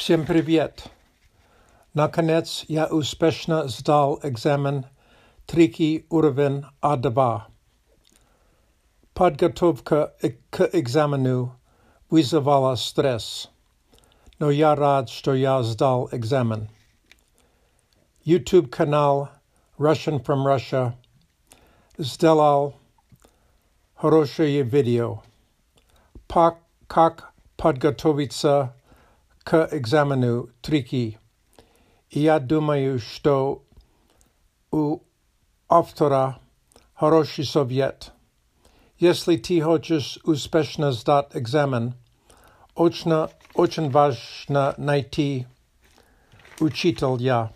Всем привет! Наконец я успешно сдал экзамен третий уровень А2. Подготовка к экзамену вызывала стресс, но я рад, что я сдал экзамен. YouTube-канал Russian from Russia сделал хорошее видео. Как подготовиться к экзамену трики. И я думаю, что у автора хороший совет. Если ты хочешь успешно сдать экзамен, очень, очень важно найти учителя,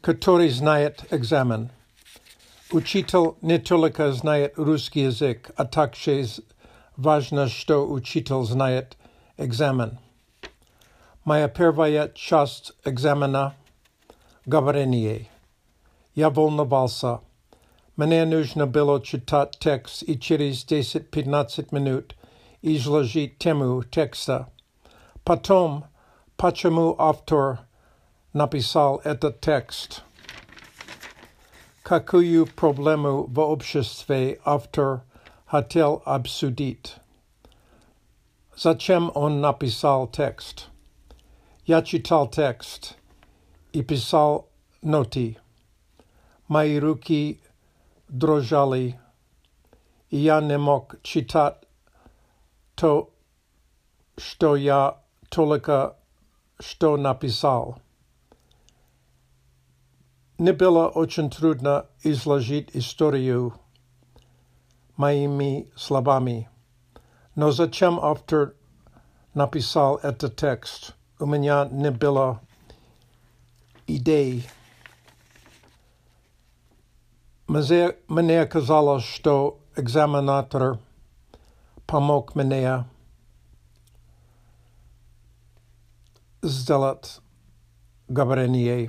который знает экзамен. Учитель не только знает русский язык, а также Vážna što učitel znajet examen. Moja prvá část examena govorenie. Já volnoval se. Mne nužno bylo čitat text i čiriz 10-15 minut i temu texta. Patom, pačemu autor napisal etat text. Kakuju problému v obšestve autor hatel absudit. Začem on napisal text. Já čítal text i písal noty. Mají ruky drožaly i já nemohl čítat to, što já tolika što napisal. Nebyla očen trudna izložit historiu mými slabami. No začem after napísal ete text. U mě nebylo idei. Mně kazalo, že examinátor pomohl mně zdelat gabrenie.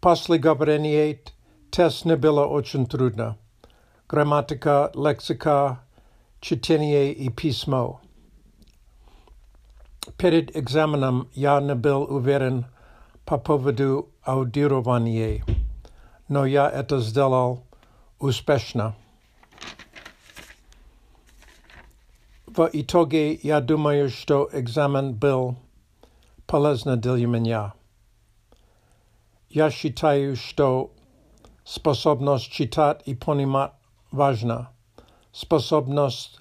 Pasli gabrenie, test nebylo očen trudná. gramatyka, leksyka, czytanie i pismo. Przed egzaminem ja nie był uweren po powodu audirowania, no ja to zdelal uspeszna. W itogie ja думаю, że egzamin był полезно Ja меня. Я считаю, что способность читать и понимать vážná. Sposobnost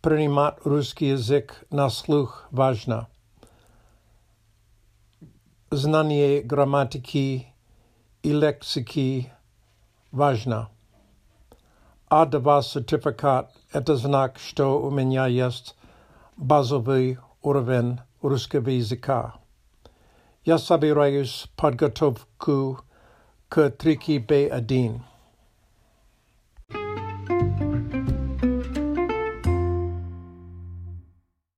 přijímat ruský jazyk na sluch vážná. Znanie gramatiky i lexiky vážná. A2 certifikát – это знак, что у меня есть базовый уровень русского языка. Я собираюсь подготовку к трике B1.